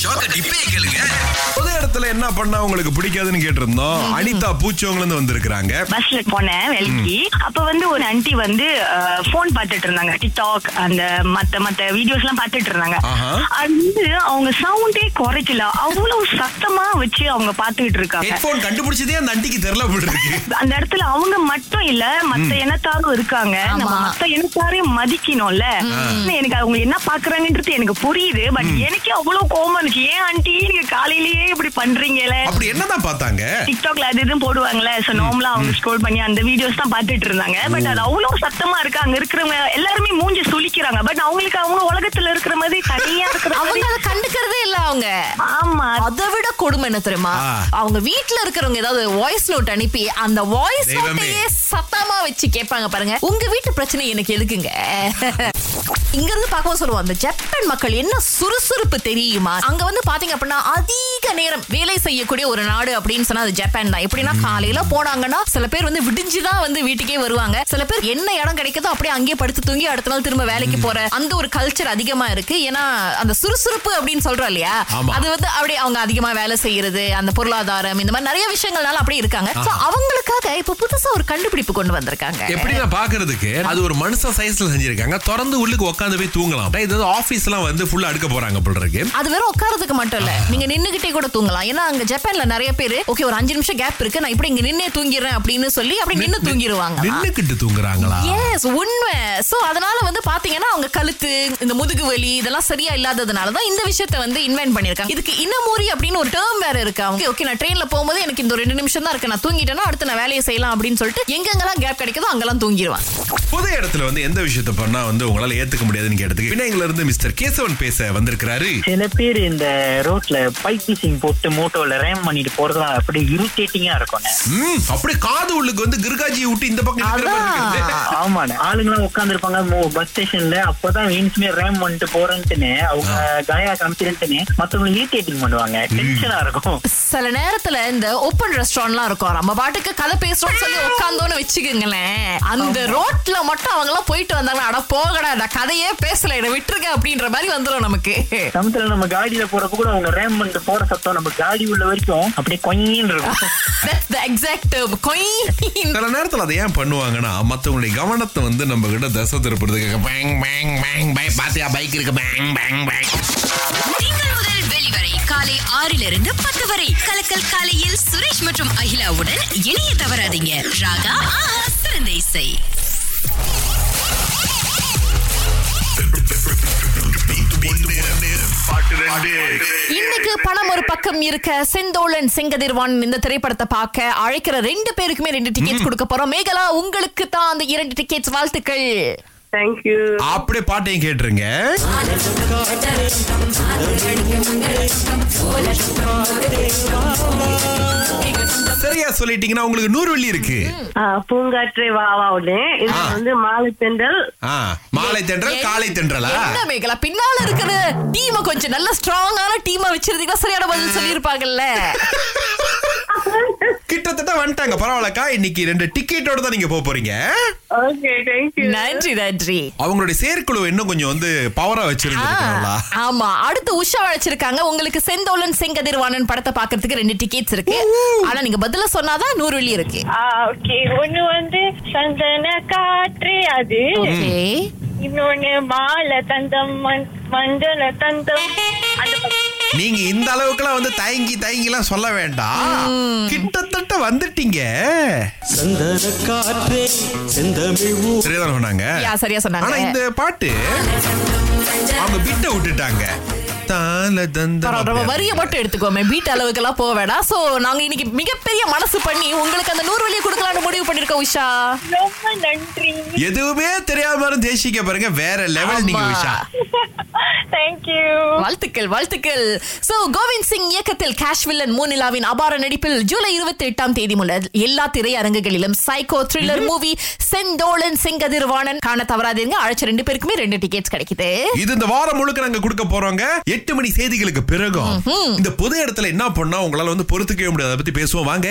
ஷாக்க டிப்பே கேளுங்க. பொது இடத்துல என்ன பண்ணா உங்களுக்கு பிடிக்காதுன்னு கேட்டிருந்தோம்? அனிதா பூச்சவங்கல இருந்து வந்திருக்காங்க பஸ்ல போனேன் வேலைக்கு அப்ப வந்து ஒரு ஆன்ட்டி வந்து போன் பார்த்துட்டு இருந்தாங்க. டிக்டாக் அந்த மத்த மத்த வீடியோஸ் எல்லாம் பார்த்துட்டு இருந்தாங்க. அது அவங்க சவுண்டே குறைக்கல. அவ்வளவு சத்தமா வச்சு அவங்க பார்த்துக்கிட்டு இருக்காங்க. ஹெட்போன் கண்டுபிடிச்சதே அந்த அண்டிக்கு தெரியல போல இருக்கு. அந்த இடத்துல அவங்க மட்டும் இல்ல மத்த இனத்தாரும் இருக்காங்க. நம்ம. மத்த இனத்தாரையும் மதிக்கணும்ல. எனக்கு அவங்க என்ன பாக்குறாங்கன்றது எனக்கு புரியுது. பட் எனக்கு அவ்வளவு கோவம் இருந்துச்சு ஏன் ஆண்டி நீங்க காலையிலேயே இப்படி பண்றீங்களே அப்படி என்னதான் பார்த்தாங்க? டிக்டாக்ல அது இதுவும் போடுவாங்கல்ல. சோ நார்மலா அவங்க ஸ்க்ரோல் பண்ணி அந்த வீடியோஸ் தான் பாத்துட்டு இருந்தாங்க. பட் அது அவ்வளவு சத்தமா இருக்கு. அங்க இருக்கிறவங்க எல்லாருமே மூஞ்சி சுளிக்கிறாங்க. பட் அவங்களுக்கு அவங்க உலகத்துல இருக்கிற மாதிரி தனியா இருக்கிற அவங்க அதை கண்டுக்கிறதே இல்ல அவங்க. ஆமா. அதை விட கொடுமை என்ன தெரியுமா. அவங்க வீட்ல இருக்கிறவங்க ஏதாவது வாய்ஸ் நோட் அனுப்பி அந்த வாய்ஸ். நோட்டையே சத்தமா வச்சு கேட்பாங்க பாருங்க. உங்க வீட்டு பிரச்சனை எனக்கு எதுக்குங்க? இங்க இருந்து பார்க்கவும் சொல்லுவோம் அந்த ஜப்பான் மக்கள் என்ன சுறுசுறுப்பு தெரியுமா? அங்க வந்து பாத்தீங்க அப்படின்னா அதிக நேரம் வேலை செய்யக்கூடிய ஒரு நாடு அப்படின்னு சொன்னா அது ஜப்பான் தான். எப்படின்னா காலையில போனாங்கன்னா சில பேர் வந்து விடிஞ்சுதான் வந்து வீட்டுக்கே வருவாங்க. சில பேர் என்ன இடம் கிடைக்குதோ அப்படியே அங்கேயே படுத்து தூங்கி அடுத்த நாள் திரும்ப வேலைக்கு போற அந்த ஒரு கல்ச்சர் அதிகமா இருக்கு. ஏன்னா அந்த சுறுசுறுப்பு அப்படின்னு சொல்றோம் இல்லையா. அது வந்து அப்படியே அவங்க அதிகமா வேலை செய்யறது அந்த பொருளாதாரம் இந்த மாதிரி நிறைய விஷயங்கள்னால அப்படியே இருக்காங்க. So, அவங்களுக்காக இப்ப புதுசா ஒரு கண்டுபிடிப்பு கொண்டு வந்திருக்காங்க. எப்படி நான் பாக்குறதுக்கு அது ஒரு மனுஷ சைஸ்ல செஞ்சிருக்காங்க. திறந்து உள்ளுக்கு உட்காந்து போய் தூங்கலாம். இது ஆபீஸ் எல்லாம் வந்து ஃபுல்லா அடுக்க போறாங்க போல இருக்கு அது வெறும் உட்காரதுக்கு மட்டும் இல்ல. நீங்க நின்னுகிட்டே கூட தூங்கலாம். ஏன்னா அங்க ஜப்பான்ல நிறைய பேர் ஓகே ஒரு அஞ்சு நிமிஷம் கேப் இருக்கு. நான் இப்படி இங்க நின்னே தூங்கிடுறேன் அப்படின்னு சொல்லி அப்படி நின்னு தூங்கிடுவாங்க. நின்னுக்கிட்டு தூங்குறாங்களா? எஸ் உண்மை. சோ அதனால வந்து பாத்தீங்கன்னா அவங்க கழுத்து இந்த முதுகு வலி இதெல்லாம் சரியா இல்லாததுனால தான் இந்த விஷயத்த வந்து இன்வென்ட் பண்ணிருக்காங்க இதுக்கு இன்னமூரி அப்படின்னு ஒரு டேர்ம் வேற இருக்கு. அவங்க ஓகே நான் ட்ரெயின்ல போகும்போது எனக்கு இந்த ரெண்டு நிமிஷம் தான் இருக்கு. நான் தூங்கிட்டேன்னா அடுத்து நான் வேலையை செய்யலாம் அப்படின்னு சொல்லிட்டு எங்கெங்கெல்லாம் கேப் கிடைக்குதோ அங்கெல்லாம் தூங்கிடுவான் பொது இடத்துல வந்து எந்த விஷயத்த பண்ணா வந்து உங்களால ஏத்துக்க முடியாதுன்னு கேட்டதுக்கு பின்னாங்கல இருந்து மிஸ்டர் கேசவன் பேச வந்திருக்கிறாரு. சில பேர் இந்த ரோட்ல பைப் பீசிங் போட்டு மோட்டோல ரேம் பண்ணிட்டு போறதுலாம் அப்படி இரிட்டேட்டிங்கா இருக்கும். ம் அப்படியே காது உள்ளுக்கு வந்து கிருகாஜி விட்டு இந்த பக்கம் இருக்குது. ஆமாண்ணே. ஆளுங்களாம் உட்கார்ந்து இருப்பாங்க பஸ் ஸ்டேஷன்ல அப்பதான் வீண்ஸ்மே ரேம் பண்ணிட்டு போறேன்ட்டுன்னு அவங்க கயா காமிச்சிருன்ட்டுன்னு மத்தவங்க இரிட்டேட்டிங் பண்ணுவாங்க. டென்ஷனா இருக்கும். சில நேரத்துல இந்த ஓப்பன் ரெஸ்டாரண்ட்லாம் இருக்கும். நம்ம பாட்டுக்கு கதை பேசுறோம்னு சொல்லி உட்காந்தோன்னு வச்சுக்கோங்களேன். அந்த ரோட்ல மட்டும் அவங்க எல்லாம் போயிட்டு வந்தாங்க. அட போகடா நான் கதையே பேசல என்ன விட்டுருக்க அப்படின்ற மாதிரி வந்துரும் நமக்கு. சமத்துல நம்ம காடியில போறப்ப கூட அவங்க ரேம் பண்ணிட்டு போற சத்தம் நம்ம காடி உள்ள வரைக்கும் அப்படியே கொயின்னு இருக்கும். That's the exact term. கொய். சில நேரத்துல அதை ஏன் பண்ணுவாங்கன்னா மத்தவங்களுடைய கவனத்தை வந்து நம்ம கிட்ட தசை திருப்புறதுக்கு பேங் பேங் பேங் பை பாத்தியா பைக் இருக்கு. பேங் பேங் பேங் திங்கள் முதல் வெளிவரை காலை ஆறிலிருந்து பத்து வரை. கலக்கல் காலையில் சுரேஷ் மற்றும் அகிலாவுடன் இணைய தவறாதீங்க. ராகா ஆஹா சிறந்த இசை. இன்னைக்கு பணம் ஒரு பக்கம் இருக்க செந்தோழன் செங்கதிர்வான் இந்த திரைப்படத்தை பார்க்க அழைக்கிற ரெண்டு பேருக்குமே ரெண்டு டிக்கெட்ஸ் கொடுக்க போறோம். மேகலா உங்களுக்கு தான் அந்த இரண்டு டிக்கெட்ஸ் வாழ்த்துக்கள். தேங்க்யூ அப்படியே பாட்டையும் கேட்டுருங்க. சரியா சொல்லிட்டீங்கன்னா உங்களுக்கு நூறு வெள்ளி இருக்கு. பூங்காற்று வாவா ஒண்ணு இது. வந்து மாலை ஆ, மாலை தென்றல் காலை தென்றலா? என்ன மேகலா? பின்னால இருக்கிற டீமை கொஞ்சம் நல்ல ஸ்ட்ராங்கான டீமா வச்சிருந்தீங்கன்னா சரியான பதில் சொல்லியிருப்பாங்கல்ல. கிட்டத்தட்ட வந்துட்டாங்க. பரவாயில்லக்கா. இன்னைக்கு ரெண்டு டிக்கெட்டோட தான் நீங்க போக போறீங்க. நன்றி நன்றி. அவங்களுடைய செயற்குழு இன்னும் கொஞ்சம் வந்து பவரா வச்சிருந்துருக்காங்களா ஆ, ஆமா. அடுத்து உஷா அழைச்சிருக்காங்க. உங்களுக்கு செந்தோலன் செங்கதிர்வாணன் படத்தை பாக்குறதுக்கு ரெண்டு டிக்கெட்ஸ் இருக்கு. ஆனா நீங்க பதில சொன்னாதான் நூறு வெள்ளி இருக்கு. ஓகே ஒண்ணு வந்து சந்தன காற்று அது. இன்னொன்னு மாலை தந்தம் மஞ்சள தந்தம். அந்த. நீங்க இந்த அளவுக்குலாம் வந்து தயங்கி தயங்கி எல்லாம் சொல்ல வேண்டாம். கிட்டத்தட்ட வந்துட்டீங்க. சரியாதான் சொன்னாங்க? சரியா சொன்னாங்க. ஆனா இந்த பாட்டு அவங்க விட்ட விட்டுட்டாங்க. நம்ம? வரிய மட்டும் எடுத்துக்கோமே. பீட் அளவுக்கு எல்லாம் போக வேண்டாம் சோ நாங்க இன்னைக்கு மிகப்பெரிய மனசு பண்ணி உங்களுக்கு அந்த நூறு வழியை கொடுக்கலாம்னு முடிவு பண்ணிருக்கோம் உஷா. ரொம்ப நன்றி. எதுவுமே தெரியாம இருந்து தேசிக்க பாருங்க. வேற லெவல் நீங்க தேங்க்யூ வாழ்த்துக்கள் வாழ்த்துக்கள். சோ கோவிந்த் சிங் இயக்கத்தில் கேஷ் வில்லன் மூனிலாவின் அபார நடிப்பில் ஜூலை இருபத்தி எட்டாம் தேதி முதல் எல்லா திரையரங்குகளிலும் psycho thriller movie Senthozhan Sengathirvanan காண தவறாதீங்க. அழைச்ச ரெண்டு பேருக்குமே ரெண்டு டிக்கெட்ஸ் கிடைக்குது. இது இந்த வாரம் முழுக்க நாங்க கொடுக்க போறோங்க. எட்டு மணி செய்திகளுக்கு பிறகும் இந்த பொது இடத்துல என்ன பண்ணா உங்களால வந்து பொறுத்துக்கவே முடியாது. அதை பத்தி பேசுவோம். வாங்க.